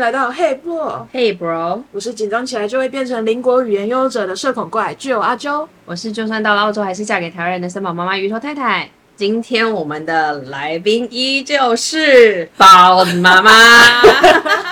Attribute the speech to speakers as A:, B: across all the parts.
A: 来到 Hey Bro，Hey
B: Bro，
A: 我是紧张起来就会变成邻国语言拥有者的社恐怪，具有阿啾。
B: 我是就算到了澳洲还是嫁给台湾人的三宝妈妈鱼头太太。今天我们的来宾依旧是包子妈妈。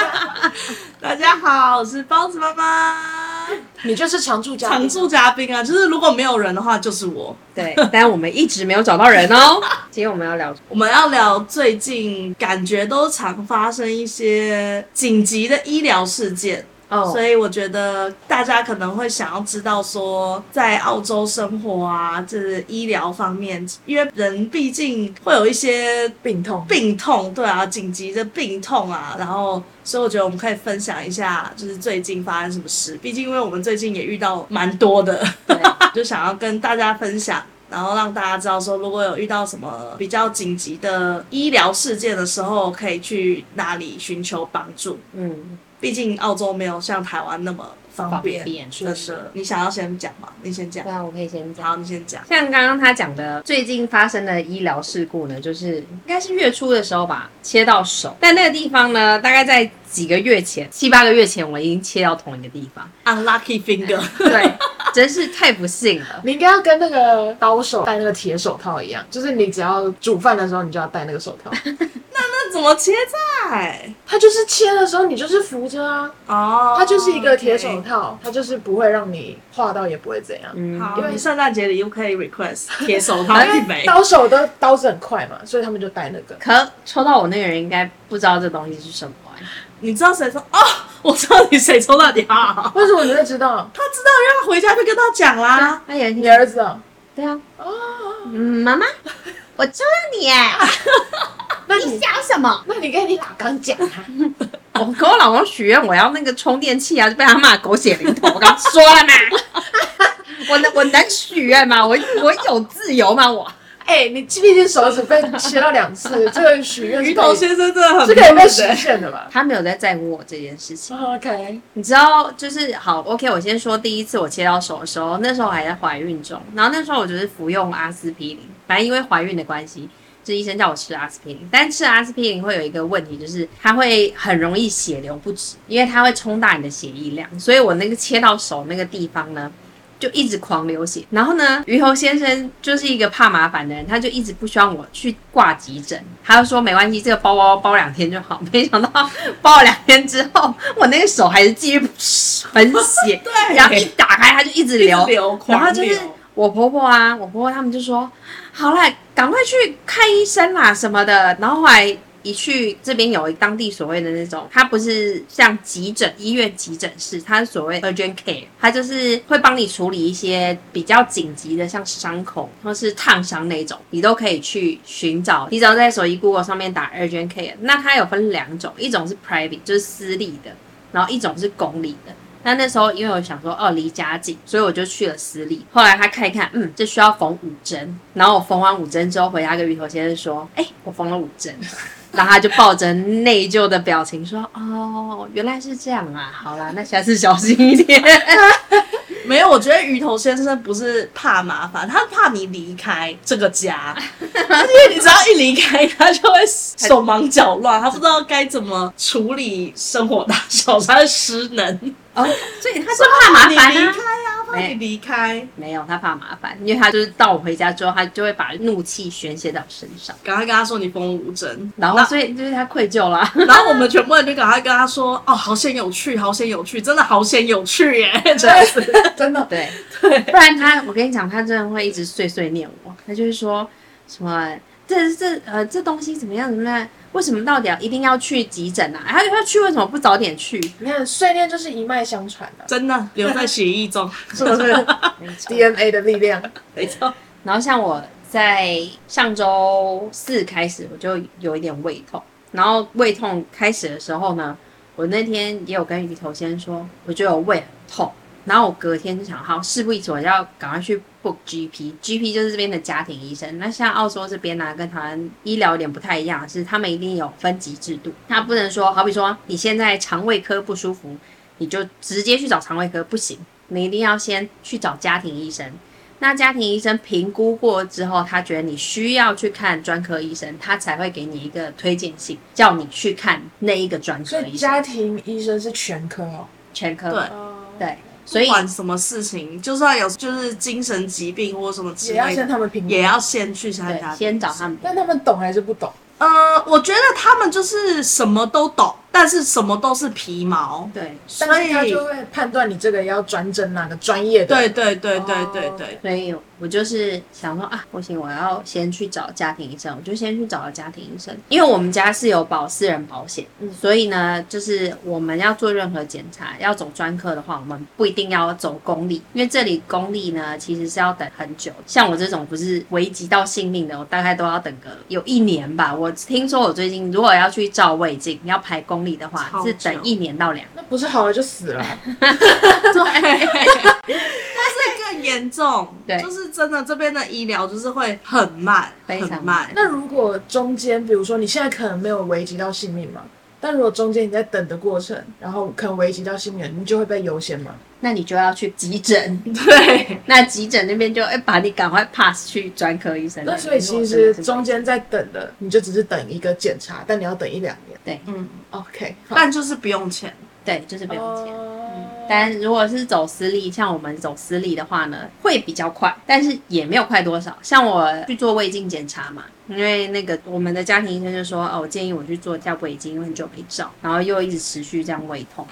C: 大家好，我是包子妈妈。
A: 你就是常驻嘉宾，
C: 常驻嘉宾啊！就是如果没有人的话，就是我。
B: 对，但我们一直没有找到人哦。今天我们要聊，
C: 我们要聊最近感觉都常发生一些紧急的医疗事件。哦，oh. 所以我觉得大家可能会想要知道说，在澳洲生活啊，就是医疗方面，因为人毕竟会有一些
A: 病痛，
C: 病痛，对啊，紧急的病痛啊，然后，所以我觉得我们可以分享一下，就是最近发生什么事。毕竟因为我们最近也遇到蛮多的，就想要跟大家分享，然后让大家知道说，如果有遇到什么比较紧急的医疗事件的时候，可以去哪里寻求帮助。嗯。毕竟澳洲没有像台湾那么方便，是是。你想要先讲吗？你先讲。
B: 对啊，我可以先讲。
C: 好，你先讲。
B: 像刚刚他讲的，最近发生的医疗事故呢，就是应该是月初的时候吧，切到手。但那个地方呢，大概在几个月前，七八个月前，我已经切到同一个地方。
C: Unlucky finger。
B: 对，真是太不幸了。
A: 你应该要跟那个刀手戴那个铁手套一样，就是你只要煮饭的时候，你就要戴那个手套。
C: 那那怎么切菜？
A: 它就是切的时候，你就是扶着啊。哦。它就是一个铁手套，它就是不会让你划到，也不会怎样。
C: 嗯。好，因为圣诞节礼物可以 request 铁手套。
A: 一枚刀手的刀子很快嘛，所以他们就戴那个。
B: 可抽到我那个人应该不知道这东西是什么。
C: 你知道谁抽？哦，我知道你谁抽到你啊？
A: 为什么你会知道？
C: 他知道，让他回家就跟他讲啦。
B: 他也，
A: 你儿子啊？
B: 对啊。哦。嗯，妈妈，我抽到你哎。
A: 那你想什么？那你跟你老公讲啊！
B: 我跟我老公许愿，我要那个充电器啊，就被他骂狗血淋头。我刚说了嘛，我能我能许愿吗？我我有自由吗？我
A: 哎、欸，你毕竟手指被切到两次，这个许愿
C: 鱼头先生真的很
A: 是可以被实现的吧？
B: 他没有在在乎我这件事情。
A: OK，
B: 你知道就是好 OK，我先说第一次我切到手的时候，那时候还在怀孕中，然后那时候我就是服用阿司匹林，反正因为怀孕的关系。是医生叫我吃阿司匹林，但吃阿司匹林会有一个问题，就是它会很容易血流不止，因为它会冲大你的血液量。所以我那个切到手那个地方呢，就一直狂流血。然后呢，鱼头先生就是一个怕麻烦的人，他就一直不希望我去挂急诊，他就说没关系，这个包包包两天就好。没想到包了两天之后，我那个手还是继续很血，
C: 对，
B: 然后一打开它就一直流，
C: 流
B: 然后就是我婆婆啊，我婆婆他们就说。好了，赶快去看医生啦什么的。然后后来一去这边有当地所谓的那种，它不是像急诊医院急诊室，它是所谓 urgent care，它就是会帮你处理一些比较紧急的，像伤口或是烫伤那种，你都可以去寻找。你只要在手机 Google 上面打 urgent care，那它有分两种，一种是 private，就是私立的，然后一种是公立的。那那时候，因为我想说，哦，离家近，所以我就去了私立。后来他看一看，嗯，这需要缝五针。然后我缝完五针之后，回家跟鱼头先生说，哎，我缝了五针。然后他就抱着内疚的表情说，哦，原来是这样啊。好啦，那下次小心一点。
C: 没有，我觉得鱼头先生不是怕麻烦，他怕你离开这个家，因为你只要一离开，他就会手忙脚乱，他不知道该怎么处理生活大小，他会失能。
B: 哦，所以他是怕麻烦啊。
C: 怕你离开，
B: 没有，他怕麻烦，因为他就是到我回家之后，他就会把怒气宣泄到身上。
C: 赶快跟他说你风无针，
B: 然后所以就是他愧疚了。
C: 然后我们全部人就赶快跟他说，哦，好险有趣，好险有趣，真的好险有趣耶，真的，
A: 真的，
B: 对对，不然他，我跟你讲，他真的会一直碎碎念我，他就是说什么。这这呃，这东西怎么样？怎么样？为什么到底要一定要去急诊啊？他要去？为什么不早点去？
A: 你看，碎念就是一脉相传的，
C: 真的留在血液中，
A: 是不是？DNA 的力量，
C: 没错。
B: 然后像我在上周四开始，我就有一点胃痛。然后胃痛开始的时候呢，我那天也有跟鱼头先生说，我觉得我胃很痛。然后我隔天就想，好，事不宜迟，我要赶快去 book GP，GP 就是这边的家庭医生。那像澳洲这边呢、啊，跟台湾医疗有点不太一样，是他们一定有分级制度，他不能说，好比说你现在肠胃科不舒服，你就直接去找肠胃科，不行，你一定要先去找家庭医生。那家庭医生评估过之后，他觉得你需要去看专科医生，他才会给你一个推荐信，叫你去看那一个专科医生。
A: 所以家庭医生是全科哦，
B: 全科。
C: 对
B: 对，所以
C: 不管什么事情，就算有就是精神疾病或什么之类的，
A: 也要先他们评估，
C: 也要先去参加，
B: 先找他们。
A: 但他们懂还是不懂？
C: 呃，我觉得他们就是什么都懂。但是什么都是皮毛，
B: 对，
A: 所以他就会判断你这个要转诊哪个专业的。
C: 对对对对对对。
B: 所以我就是想说啊，不行，我要先去找家庭医生，我就先去找了家庭医生。因为我们家是有保私人保险，嗯，所以呢，就是我们要做任何检查，要走专科的话，我们不一定要走公立，因为这里公立呢其实是要等很久。像我这种不是危及到性命的，我大概都要等个有一年吧。我听说我最近如果要去照胃镜，要排公立。的话是等一年到两年，
A: 那不是好了就死了？
C: 对，但是更严重，
B: 对，
C: 就是真的这边的医疗就是会很慢，
B: 非常
C: 慢。
A: 那如果中间，比如说你现在可能没有危及到性命嘛，但如果中间你在等的过程，然后可能危及到性命，你就会被优先吗？
B: 那你就要去急诊，
C: 对，
B: 那急诊那边就哎把你赶快 pass 去专科医生。
A: 那所以其实中间在等的，你就只是等一个检查，但你要等一两年。
B: 对，
C: 嗯
A: ，OK，
C: 但就是不用钱，
B: 对，就是不用钱。嗯，但如果是走私立，像我们走私立的话呢，会比较快，但是也没有快多少。像我去做胃镜检查嘛，因为那个我们的家庭医生就说，哦，我建议我去做一下胃镜，因为很久没照，然后又一直持续这样胃痛。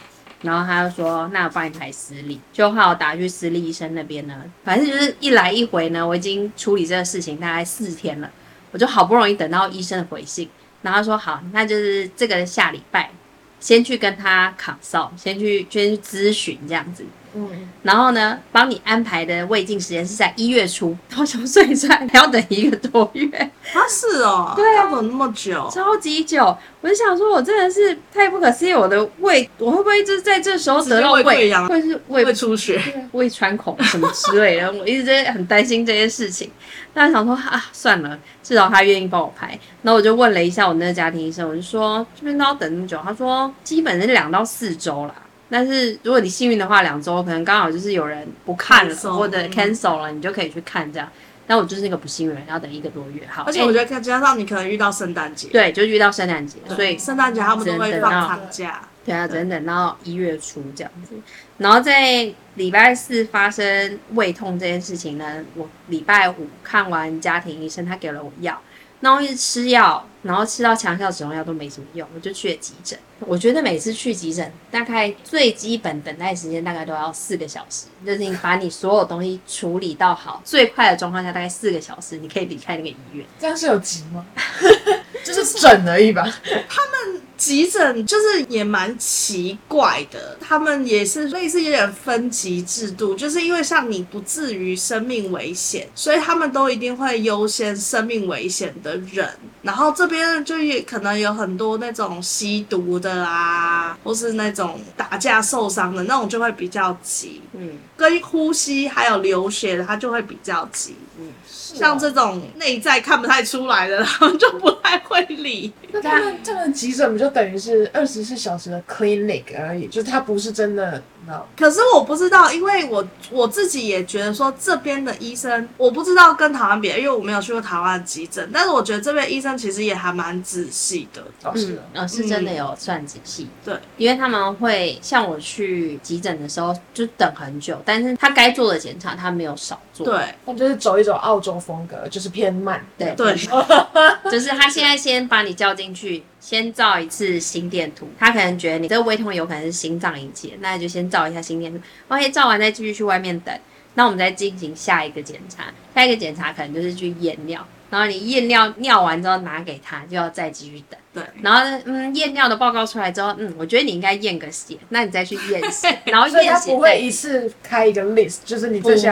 B: 然后他就说：“那我帮你排私立，就怕我打去私立医生那边呢。反正就是一来一回呢，我已经处理这个事情大概四天了，我就好不容易等到医生的回信。然后他说好，那就是这个下礼拜先去跟他 consult，先去先去咨询这样子。”嗯，然后呢，帮你安排的胃镜时间是在一月初，好想睡在还要等一个多月。
C: 啊，是哦，
B: 对啊，
C: 要等那么久，
B: 超级久。我就想说，我真的是太不可思议，我的胃，我会不会就是在这时候得到胃
C: 溃疡，
B: 会是胃
C: 胃出血、
B: 胃穿孔什么之类的？我一直在很担心这件事情。但是想说啊，算了，至少他愿意帮我排。然后我就问了一下我那个家庭医生，我就说这边都要等那么久？他说基本是两到四周啦。但是如果你幸运的话，两周可能刚好就是有人不看了 cancel, 或者 cancel 了，你就可以去看这样。但我就是那个不幸运人，要等一个多月。好，
C: 而且我觉得加上你可能遇到圣诞节，
B: 对，就遇到圣诞节，所以
C: 圣诞节他们都会放长假。
B: 对啊，只能等到一月初这样子。然后在礼拜四发生胃痛这件事情呢，我礼拜五看完家庭医生，他给了我药。然后一直吃药，然后吃到强效止痛药都没什么用，我就去了急诊。我觉得每次去急诊，大概最基本等待时间大概都要四个小时，就是你把你所有东西处理到好，最快的状况下大概四个小时，你可以离开那个医院。
A: 这样是有急吗？就是诊而已吧。
C: 他们。急诊就是也蛮奇怪的，他们也是类似有点分级制度，就是因为像你不至于生命危险，所以他们都一定会优先生命危险的人。然后这边就也可能有很多那种吸毒的啊，或是那种打架受伤的那种就会比较急，嗯，跟呼吸还有流血的他就会比较急，嗯。像这种内在看不太出来的，他们就不太会理。
A: 那他们这个急诊不就等于是二十四小时的 clinic 而已，就是他不是真的。No.
C: 可是我不知道，因为我我自己也觉得说这边的医生，我不知道跟台湾比，因为我没有去过台湾的急诊。但是我觉得这边医生其实也还蛮仔细的，
A: 哦是，
B: 嗯，是真的有算仔细。嗯。
C: 对，
B: 因为他们会像我去急诊的时候就等很久，但是他该做的检查他没有少做。
C: 对，
A: 他就是走一走澳洲风格，就是偏慢。
B: 对
C: 对，
B: 就是他现在先把你叫进去。先照一次心电图，他可能觉得你这个胃痛有可能是心脏引起的，那就先照一下心电图。OK，照完再继续去外面等。那我们再进行下一个检查，下一个检查可能就是去验尿，然后你验尿尿完之后拿给他，就要再继续等。
C: 对，
B: 然后嗯，验尿的报告出来之后，嗯，我觉得你应该验个血，那你再去验血，然后验血。他
A: 不会一次开一个 list，就是你这些，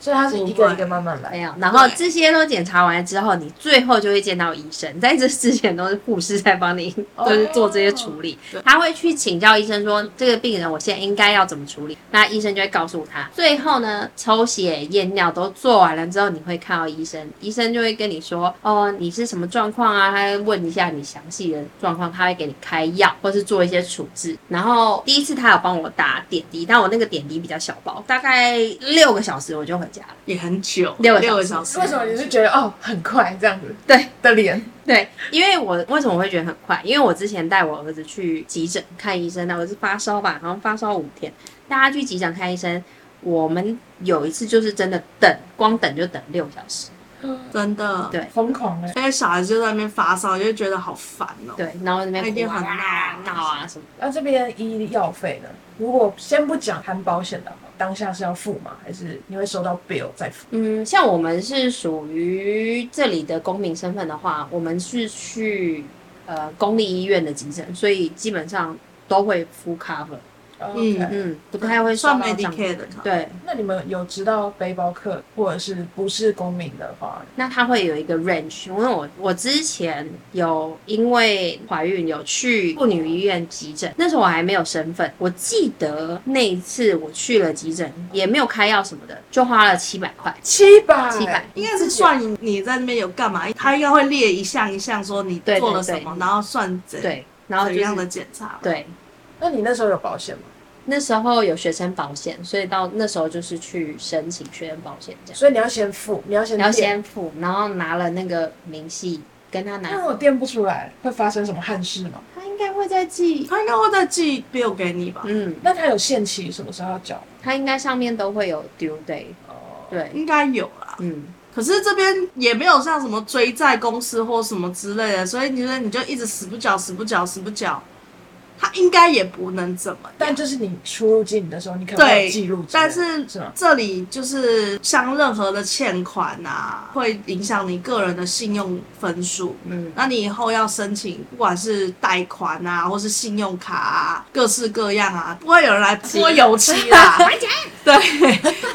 A: 所以他是一个一个慢慢来。
B: 没有，然后这些都检查完之后，你最后就会见到医生，在这之前都是护士在帮你，就是做这些处理。Oh, 他会去请教医生说，这个病人我现在应该要怎么处理，那医生就会告诉他。最后呢，抽血验尿都做完了之后，你会看到医生，医生就会跟你说，哦，你是什么状况啊？他会问一下你详细。细的状况，他会给你开药，或是做一些处置。然后第一次他有帮我打点滴，但我那个点滴比较小包，大概六个小时我就回家了，
C: 也很久，
B: 六个
C: 六个
B: 小时
C: 小时。
A: 为什么你是觉得哦很快这样子？
B: 对
A: 的脸，
B: 对，因为我为什么我会觉得很快？因为我之前带我儿子去急诊看医生，那我是发烧吧，好像发烧五天，大家去急诊看医生。我们有一次就是真的等，光等就等六小时，
C: 真的，
B: 对，
A: 疯狂哎！
C: 那些小孩就在那边发烧，就觉得好烦哦。
B: 对，然后那边
C: 一定很闹
B: 闹啊什么。
A: 那这边医药费呢？如果先不讲含保险的话，当下是要付吗？还是你会收到 bill 再付？
B: 嗯，像我们是属于这里的公民身份的话，我们是去呃公立医院的急诊，所以基本上都会 full cover。
A: 嗯
B: 嗯，不太会
C: 算
B: 算
C: Medicare 的。
B: 对，
A: 那你们有知道背包客或者是不是公民的话，
B: 那他会有一个 range。因为我我之前有因为怀孕有去妇女医院急诊，那时候我还没有身份。我记得那一次我去了急诊，也没有开药什么的，就花了七百块。
A: 七百，
B: 七百，
C: 应该是算你在那边有干嘛，他应该会列一项一项说你做了什么，
B: 对对对
C: 然后算怎
B: 对，然后、
C: 怎样的检查。
B: 对。
A: 那你那时候有保险吗？
B: 那时候有学生保险，所以到那时候就是去申请学生保险这样。
A: 所以你要先付，你要先
B: 你要先付，然后拿了那个明细跟他拿。
A: 那我垫不出来，会发生什么憾事吗？
B: 他应该会再寄，
C: 他应该会再寄 bill 给你吧？
B: 嗯，
A: 那他有限期，什么时候要缴？
B: 他应该上面都会有 due。
A: 哦，
B: 对，
C: 应该有啦。
B: 嗯，
C: 可是这边也没有像什么追债公司或什么之类的，所以你说你就一直死不缴、死不缴、死不缴。他应该也不能怎么，
A: 但就是你出入境的时候，你可能会记录。
C: 但是？这里就是像任何的欠款啊，会影响你个人的信用分数。嗯，那你以后要申请，不管是贷款啊，或是信用卡啊，各式各样啊，不会有人来泼油漆啦。对，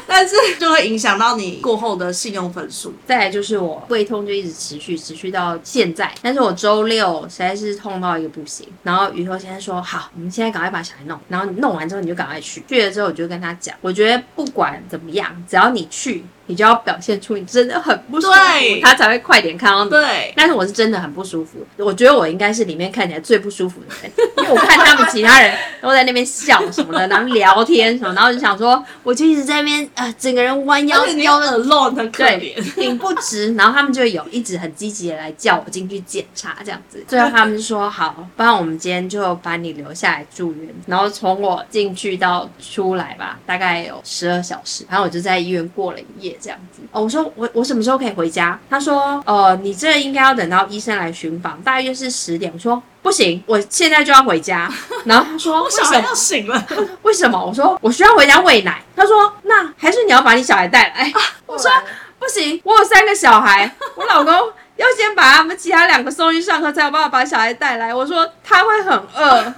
C: 但是就会影响到你过后的信用分数。
B: 再来就是我胃痛就一直持续，持续到现在。但是我周六实在是痛到一个不行，然后雨头先生说。好，我们现在赶快把小孩弄，然后弄完之后你就赶快去。去了之后我就跟他讲，我觉得不管怎么样，只要你去。你就要表现出你真的很不舒服，他才会快点看到你。
C: 对，
B: 但是我是真的很不舒服，我觉得我应该是里面看起来最不舒服的人，因为我看他们其他人都在那边笑什么的，然后聊天什么，然后就想说，我就一直在那边啊、呃，整个人弯腰腰的
C: 很可怜，
B: 挺不直，然后他们就有一直很积极的来叫我进去检查这样子，最后他们就说好，不然我们今天就把你留下来住院，然后从我进去到出来吧，大概有十二小时，然后我就在医院过了一夜。这样子哦，我说我我什么时候可以回家？他说，呃，你这应该要等到医生来巡房，大约是十点。我说不行，我现在就要回家。然后他说，
C: 我小孩要醒了，
B: 为什么？我说我需要回家喂奶。他说那还是你要把你小孩带来。我说不行，我有三个小孩，我老公要先把他们其他两个送去上课，才有办法把小孩带来。我说他会很饿。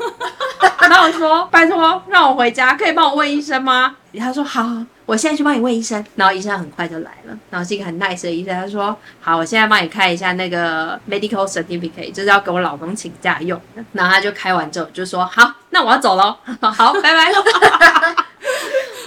B: 然后我说拜托让我回家，可以帮我问医生吗？他说好。我现在去帮你问医生，然后医生很快就来了，然后是一个很 nice 的医生，他说好，我现在帮你开一下那个 medical certificate，就是要给我老公请假用的。然后他就开完之后就说好，那我要走喽，好，拜拜咯，哈哈哈。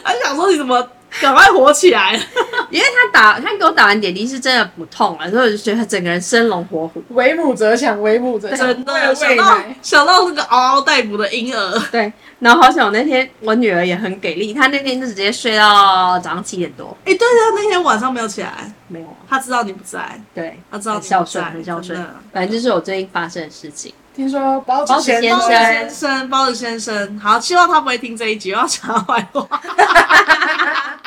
C: 他想说你怎么 赶快火起来？
B: 因为他打他给我打完点滴是真的不痛了，所以我就觉得他整个人生龙活虎，
A: 为母则强，为母则强，
C: 真的想到想到那个嗷嗷待哺的婴儿，
B: 对。然后好像我那天我女儿也很给力，她那天就直接睡到早上七点多。
C: 哎，对啊，那天晚上没有起来，
B: 没有，
C: 她知道你不在，
B: 对，
C: 她知道你
B: 孝顺，很孝顺。反正就是我最近发生的事情。
A: 听说包子先
B: 生，
C: 包子先生，包子先生，好，希望他不会听这一集，我要讲他坏话。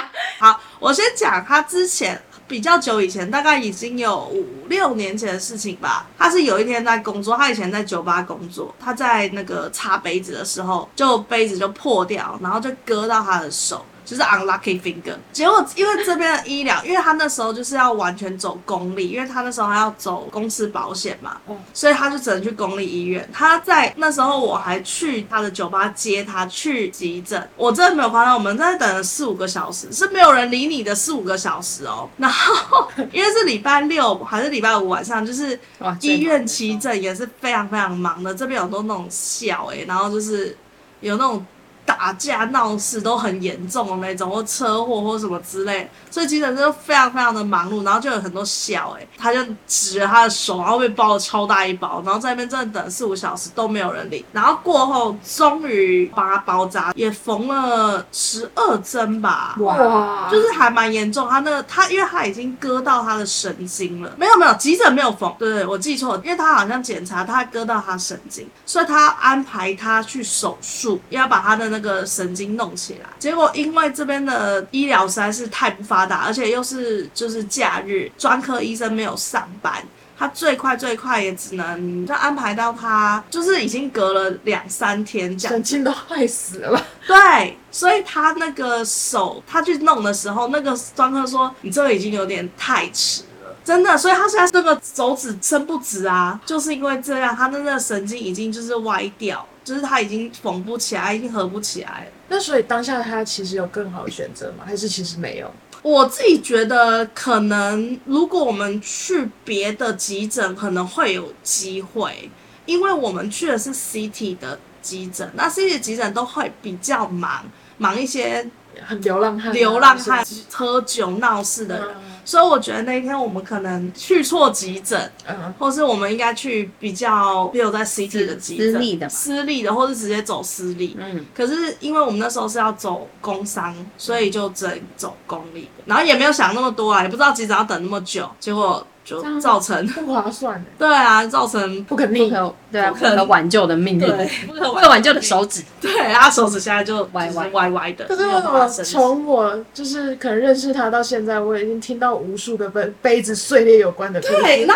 C: 我先讲他之前。比较久以前，大概已经有五六年前的事情吧。他是有一天在工作，他以前在酒吧工作，他在那个擦杯子的时候，就杯子就破掉，然后就割到他的手。就是 unlucky finger，结果因为这边的医疗，因为他那时候就是要完全走公立，因为他那时候还要走公司保险嘛，所以他就只能去公立医院。他在那时候我还去他的酒吧接他去急诊，我真的没有夸张，我们在等了四五个小时，是没有人理你的四五个小时哦。然后 因为是礼拜六还是礼拜五晚上，就是医院急诊也是非常非常忙的，这边有都那种小诶、欸，然后就是有那种。打架闹事都很严重的那种，或车祸或什么之类，所以急诊真的非常非常的忙碌，然后就有很多小哎、欸，他就指着他的手，然后被包了超大一包，然后在那边真的等四五小时都没有人理，然后过后终于把他包扎，也缝了十二针吧，
A: 哇，
C: 就是还蛮严重，他那个他因为他已经割到他的神经了，没有没有急诊没有缝，对对，我记错了，因为他好像检查他割到他神经，所以他安排他去手术，要把他的那个神经弄起来。结果因为这边的医疗实在是太不发达，而且又是就是假日，专科医生没有上班，他最快最快也只能就安排到他就是已经隔了两三天这样，
A: 神经都坏死了吧？
C: 对，所以他那个手他去弄的时候，那个专科说你这个已经有点太迟了。真的，所以他现在这个手指伸不直啊，就是因为这样，他的那个神经已经就是歪掉，就是他已经缝不起来，已经合不起来了。
A: 那所以当下他其实有更好的选择吗？还是其实没有？
C: 我自己觉得，可能如果我们去别的急诊，可能会有机会，因为我们去的是 CT 的急诊，那 CT 急诊都会比较忙，忙一些
A: 很流浪汉、
C: 流浪汉、喝酒闹事的人。嗯所以我觉得那一天我们可能去错急诊，嗯，或是我们应该去比较比如在 CT 的急诊，
B: 私立的，
C: 私立的，或是直接走私立，
B: 嗯。
C: 可是因为我们那时候是要走工商，所以就只能走公立的，然后也没有想那么多啊，也不知道急诊要等那么久，结果。就造成
A: 不划算的，
C: 对啊，造成
A: 不可逆，
B: 对啊，不可挽救的命运，不可挽救的手指，
C: 对，他手指现在就歪歪歪歪的。
A: 可是我从我就是可能认识他到现在，我已经听到无数个杯杯子碎裂有关的故事。
C: 对，那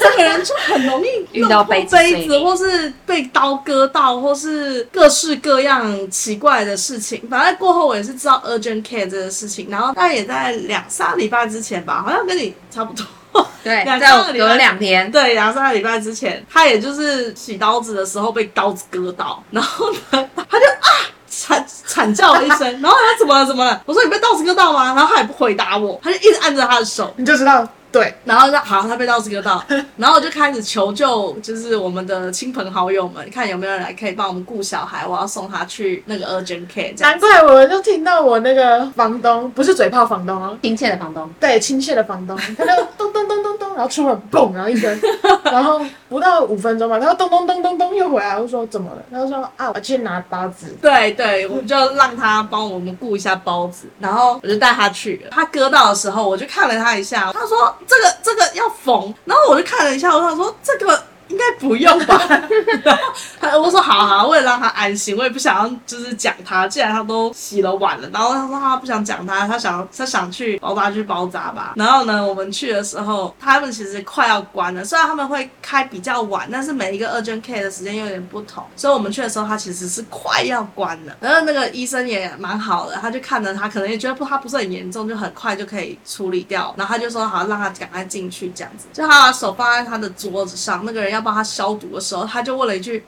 C: 这个人就很容易
B: 遇到杯子，
C: 杯子或是被刀割到，或是各式各样奇怪的事情。反正过后我也是知道 urgent care 这个事情，然后但也在两三个礼拜之前吧，好像跟你差不多。
B: 对，两三个礼拜，隔两天，
C: 对，两三个礼拜之前，他也就是洗刀子的时候被刀子割到，然后呢，他就啊惨惨叫了一声，然后他怎么了？怎么了？我说你被刀子割到吗？然后他也不回答我，他就一直按着他的手，
A: 你就知道。对，
C: 然后他好，他被刀子割到，然后我就开始求救，就是我们的亲朋好友们，看有没有人来可以帮我们顾小孩，我要送他去那个 urgent care。
A: 难怪我就听到我那个房东，不是嘴炮房东哦，
B: 亲切的房东，
A: 对，亲切的房东，他就咚咚咚咚咚，然后出门嘣，然后一声，然后不到五分钟吧，他说咚咚咚咚咚又回来，我说怎么了？他就说啊，我去拿包子。
C: 对对，我们就让他帮我们顾一下包子，然后我就带他去了。他割到的时候，我就看了他一下，他说。这个这个要缝，然后我就看了一下，我想说这个。应该不用吧？然 后他我说好好，为了让他安心，我也不想要就是讲他。既然他都洗了碗了，然后他说他不想讲他，他想他想去包扎去包扎吧。然后呢，我们去的时候，他们其实快要关了。虽然他们会开比较晚，但是每一个 urgent care 的时间又有点不同。所以我们去的时候，他其实是快要关了。然后那个医生也蛮好的，他就看着他，可能也觉得不他不是很严重，就很快就可以处理掉。然后他就说好，让他赶快进去这样子。就他把手放在他的桌子上，那个人要。要帮他消毒的时候，他就问了一句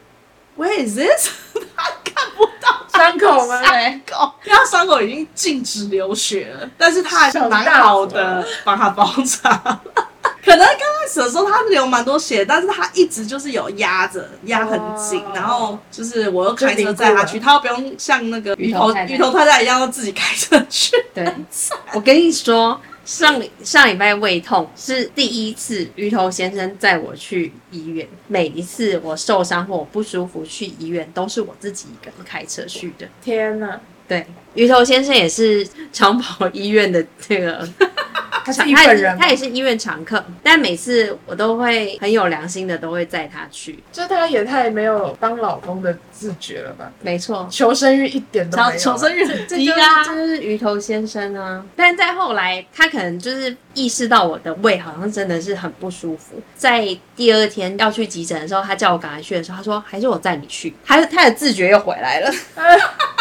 C: ：“Where is this？” 他看不到
A: 伤口吗？
C: 伤口，因为他伤口已经禁止流血了，但是他还是蛮好的，帮他包扎。可能刚开始的时候他流蛮多血，但是他一直就是有压着，压很紧。然后就是我又开车载他去，他又不用像那个鱼头鱼头太太一样，要自己开车去。
B: 对，我跟你说。上上礼拜胃痛是第一次，鱼头先生载我去医院。每一次我受伤或我不舒服去医院，都是我自己一个人开车去的。
A: 天哪！
B: 对，鱼头先生也是长跑医院的这个。
A: 他是一个人，
B: 他也是医院常客，但每次我都会很有良心的，都会载他去。
A: 就他也太没有当老公的自觉了吧？
B: 没错，
A: 求生欲一点都没有。
C: 求生欲很低
B: 啊，这就是鱼头先生啊。但在后来，他可能就是意识到我的胃好像真的是很不舒服，在第二天要去急诊的时候，他叫我赶快去的时候，他说还是我载你去。他他的自觉又回来了。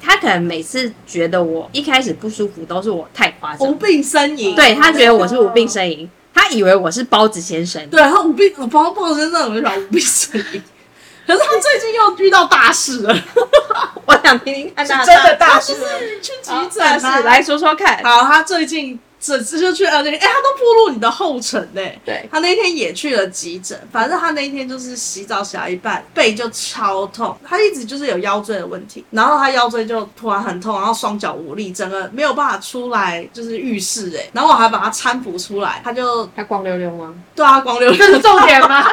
B: 他可能每次觉得我一开始不舒服都是我太夸张，
C: 无病呻吟。
B: 对，他觉得我是无病呻吟，他以为我是包子先生。
C: 对，他无病，我包包子先生，我就想无病呻吟。可是他最近又遇到大事了，
B: 我想听听看他
A: 真的大事，
C: 去急诊，
B: 来说说看。
C: 好，他最近。整次就去了那，哎、欸，他都步入你的后尘呢。
B: 对，
C: 他那天也去了急诊，反正他那一天就是洗澡洗到一半，背就超痛，他一直就是有腰椎的问题，然后他腰椎就突然很痛，然后双脚无力，整个没有办法出来就是浴室哎，然后我还把他搀扶出来，他就
B: 他光溜溜吗？
C: 对啊，光溜溜，
A: 这 是重点吗？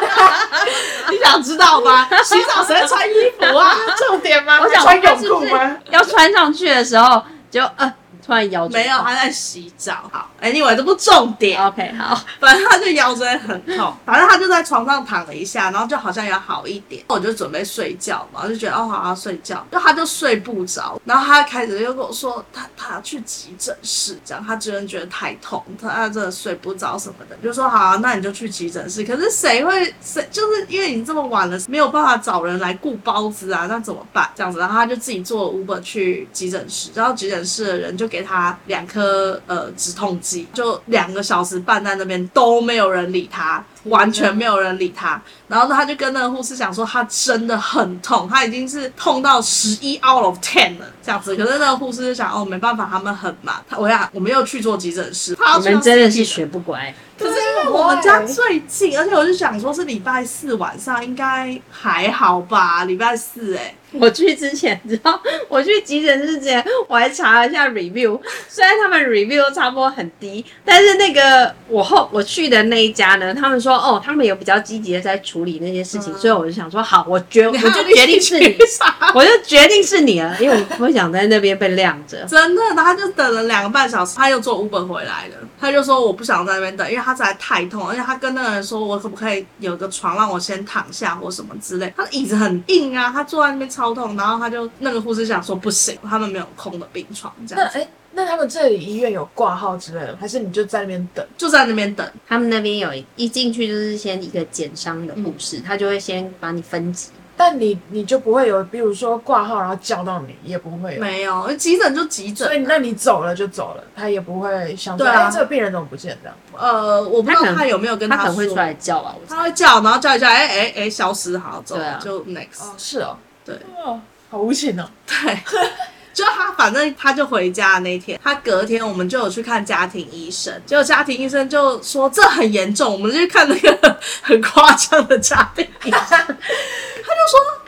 C: 你想知道吗？洗澡谁穿衣服啊？
A: 重点吗？
B: 我想
A: 穿泳裤吗？
B: 要穿上去的时候就呃。突然腰椎
C: 没有，他在洗澡。好，Anyway，这不重点。
B: OK，好，
C: 反正他就腰椎很痛，反正他就在床上躺了一下，然后就好像要好一点。我就准备睡觉嘛，我就觉得哦，好好睡觉。就他就睡不着，然后他开始又跟我说，他他要去急诊室，这样他真的觉得太痛，他他真的睡不着什么的。就说好啊，那你就去急诊室。可是谁会谁？就是因为你这么晚了，没有办法找人来顾包子啊，那怎么办？这样子，然后他就自己坐 Uber 去急诊室，然后急诊室的人就。给他两颗呃止痛剂，就两个小时半在那边都没有人理他，完全没有人理他。然后呢，他就跟那个护士讲说，他真的很痛，他已经是痛到十一 out of ten 了这样子。可是那个护士就想，哦，没办法，他们很忙。他我想，我们又去做急诊室，
B: 你们真的是学不乖。
C: 可是因为我们家最近，而且我就想说，是礼拜四晚上应该还好吧？礼拜四哎、欸。
B: 我去之前，你知道，我去急诊室之前，我还查了一下 review。虽然他们 review 差不多很低，但是那个我后我去的那一家呢，他们说哦，他们有比较积极的在处理那些事情，嗯、所以我就想说好，我决 我就决定是你，我就决定是你了，因为我不想在那边被晾着。
C: 真的，他就等了两个半小时，他又坐 Uber 回来了。他就说我不想在那边等，因为他实在太痛，而且他跟那个人说，我可不可以有个床让我先躺下或什么之类。他的椅子很硬啊，他坐在那边超痛，然后他就那个护士想说不行，他们没有空的病床这样。
A: 子哎，那他们这里医院有挂号之类的，还是你就在那边等？
C: 就在那边等。
B: 他们那边有一进去就是先一个减伤的护士，嗯、他就会先把你分级。
A: 但你你就不会有，比如说挂号然后叫到你，也不会有。
C: 没有，急诊就急诊。
A: 所以那你走了就走了，他也不会想说，哎、啊欸，这个病人怎么不见这样？
C: 呃，我不知道他有没有跟他说。
B: 他可能会出来叫啊，
C: 他会叫，然后叫一叫，哎哎哎，消失，好走，啊、就 next。
A: 哦，是哦，
C: 对，
A: 哦，好无情哦。
C: 对，就他反正他就回家的那天，他隔天我们就有去看家庭医生，结果家庭医生就说这很严重，我们就去看那个很夸张的家庭医生，他就说。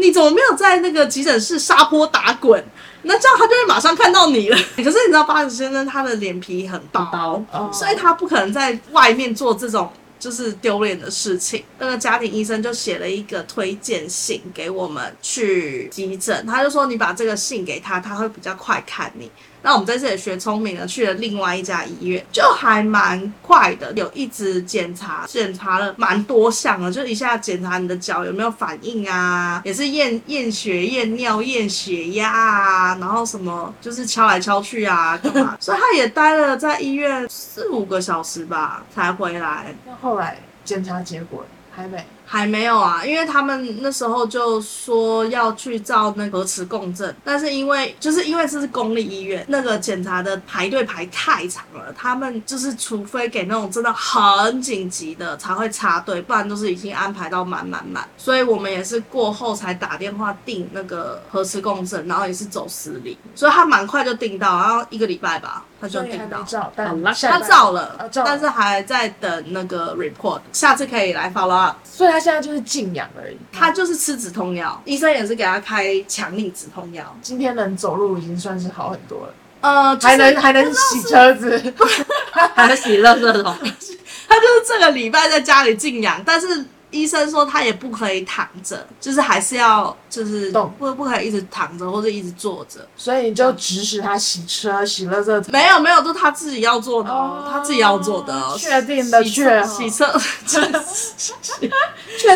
C: 你怎么没有在那个急诊室撒泼打滚？那这样他就会马上看到你了。可是你知道巴子先生他的脸皮很薄，所以他不可能在外面做这种就是丢脸的事情。那个家庭医生就写了一个推荐信给我们去急诊，他就说你把这个信给他，他会比较快看你。那我们在这里学聪明了，去了另外一家医院，就还蛮快的，有一直检查，检查了蛮多项的，就一下检查你的脚有没有反应啊，也是验验血、验尿、验血压啊，然后什么就是敲来敲去啊，干嘛？所以他也待了在医院四五个小时吧，才回来。
A: 那后来检查结果还没。
C: 还没有啊，因为他们那时候就说要去照那核磁共振，但是因为就是因为这是公立医院，那个检查的排队排太长了，他们就是除非给那种真的很紧急的才会插队，不然都是已经安排到满满满。所以我们也是过后才打电话订那个核磁共振，然后也是走私礼，所以他蛮快就订到，然后一个礼拜吧。他就订到，他照了，但是还在等那个 report，下次可以来 follow up。
A: 所以他现在就是静养而已，
C: 他就是吃止痛药，医生也是给他开强力止痛药。
A: 今天能走路已经算是好很多了，
C: 呃，
A: 还能还能洗车子，
B: 还能洗垃圾桶。
C: 他就是这个礼拜在家里静养，但是。医生说他也不可以躺着，就是还是要就是动。不不可以一直躺着或者一直坐着，
A: 所以你就指使他洗车、洗了这
C: 没有没有，都他自己要做的，哦，他自己要做的，
A: 确定的确。
C: 洗车，确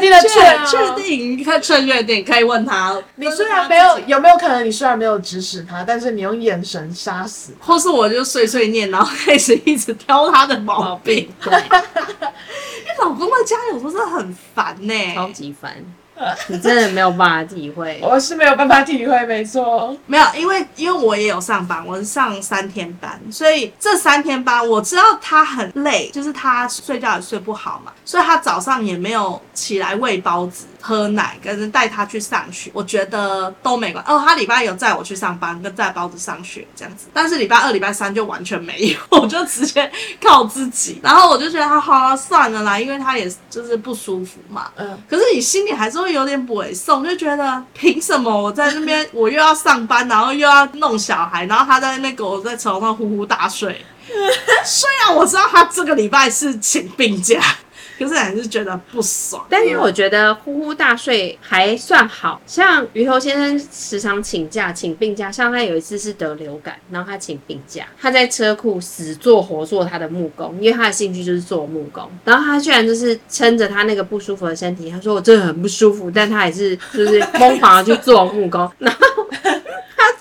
A: 定的确
C: 确。定，你看确确定可以问他。
A: 你虽然没有有没有可能，你虽然没有指使他，但是你用眼神杀死，
C: 或是我就碎碎念，然后开始一直挑他的毛病。对老公的家有时候真的很烦呢、欸，
B: 超级烦。你真的没有办法体会，
A: 我是没有办法体会，没错，
C: 没有，因为因为我也有上班，我是上三天班，所以这三天班我知道他很累，就是他睡觉也睡不好嘛，所以他早上也没有起来喂包子，喝奶跟带他去上学，我觉得都没关系。哦，他礼拜有载我去上班，跟载包子上学这样子，但是礼拜二、礼拜三就完全没有，我就直接靠自己。然后我就觉得他好了，算了啦，因为他也就是不舒服嘛。嗯。可是你心里还是会有点不委送，就觉得凭什么我在那边我又要上班，然后又要弄小孩，然后他在那边给我在床上呼呼大睡。虽然我知道他这个礼拜是请病假。可是还是觉得不爽，
B: 但是我觉得呼呼大睡还算好，像鱼头先生时常请假请病假，像他有一次是得流感，然后他请病假，他在车库死做活做他的木工，因为他的兴趣就是做木工，然后他居然就是撑着他那个不舒服的身体，他说我真的很不舒服，但他还是就是疯狂的去做木工，然后他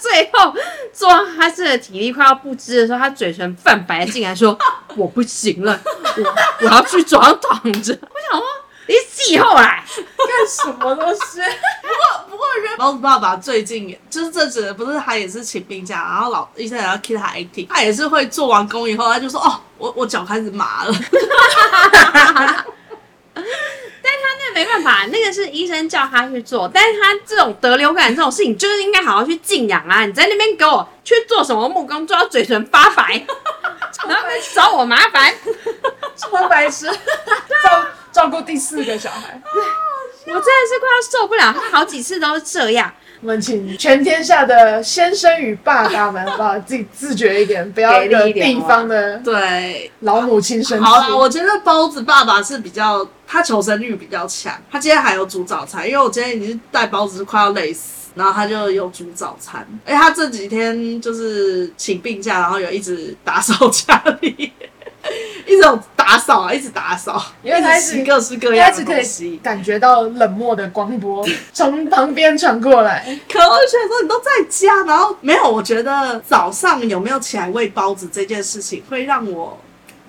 B: 最后做他自己的体力快要不支的时候，他嘴唇泛白进来说 我不行了。我我要去床上躺着。我想说，你气后来
A: 干什么东西？
C: 不过不过，包子爸爸最近就是这次不是他也是请病假，然后老医生也要 keep 他 active，他也是会做完工以后，他就说哦，我我脚开始麻了。
B: 没办法，那个是医生叫他去做，但是他这种得流感这种事情，就是应该好好去静养啊！你在那边给我去做什么木工，做到嘴唇发白，然后找我麻烦。
A: 这么白痴，照照顾第四个小孩，
B: 我真的是快要受不了。他好几次都是这样。
A: 我们请全天下的先生与爸爸们，好不好？自己自觉一点，不要惹地方的对老母亲生气。
C: 好了，我觉得包子爸爸是比较，他求生欲比较强。他今天还有煮早餐，因为我今天已经带包子快要累死，然后他就有煮早餐。哎，他这几天就是请病假，然后有一直打扫家里。一直打扫啊，一直打扫，
A: 因为他是各式各样的东西，感觉到冷漠的光波从旁边传过来。
C: 可我就觉得说，你都在家，然后没有。我觉得早上有没有起来喂包子这件事情，会让我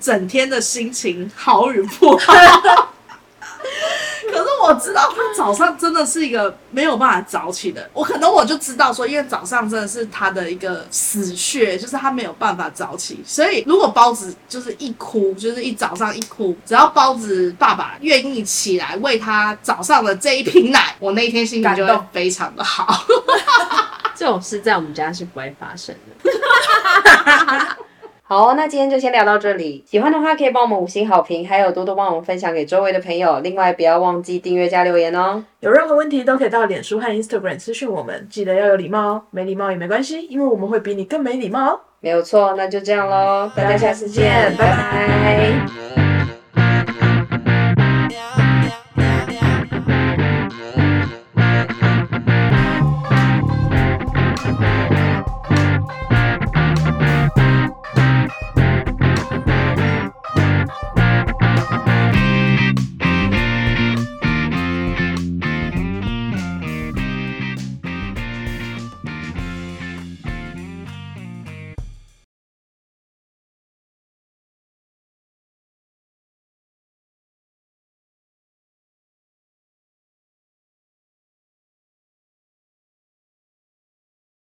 C: 整天的心情好与不好。可是我知道他早上真的是一个没有办法早起的，我可能我就知道说，因为早上真的是他的一个死穴，就是他没有办法早起。所以如果包子就是一哭，就是一早上一哭，只要包子爸爸愿意起来喂他早上的这一瓶奶，我那一天心情就会非常的好。
B: 这种事在我们家是不会发生的。好，那今天就先聊到这里。喜欢的话可以帮我们五星好评，还有多多帮我们分享给周围的朋友。另外，不要忘记订阅加留言哦。
A: 有任何问题都可以到脸书和 Instagram 私讯我们，记得要有礼貌哦。没礼貌也没关系，因为我们会比你更没礼貌哦。
B: 没有错，那就这样喽，大家下次见，拜拜。拜拜。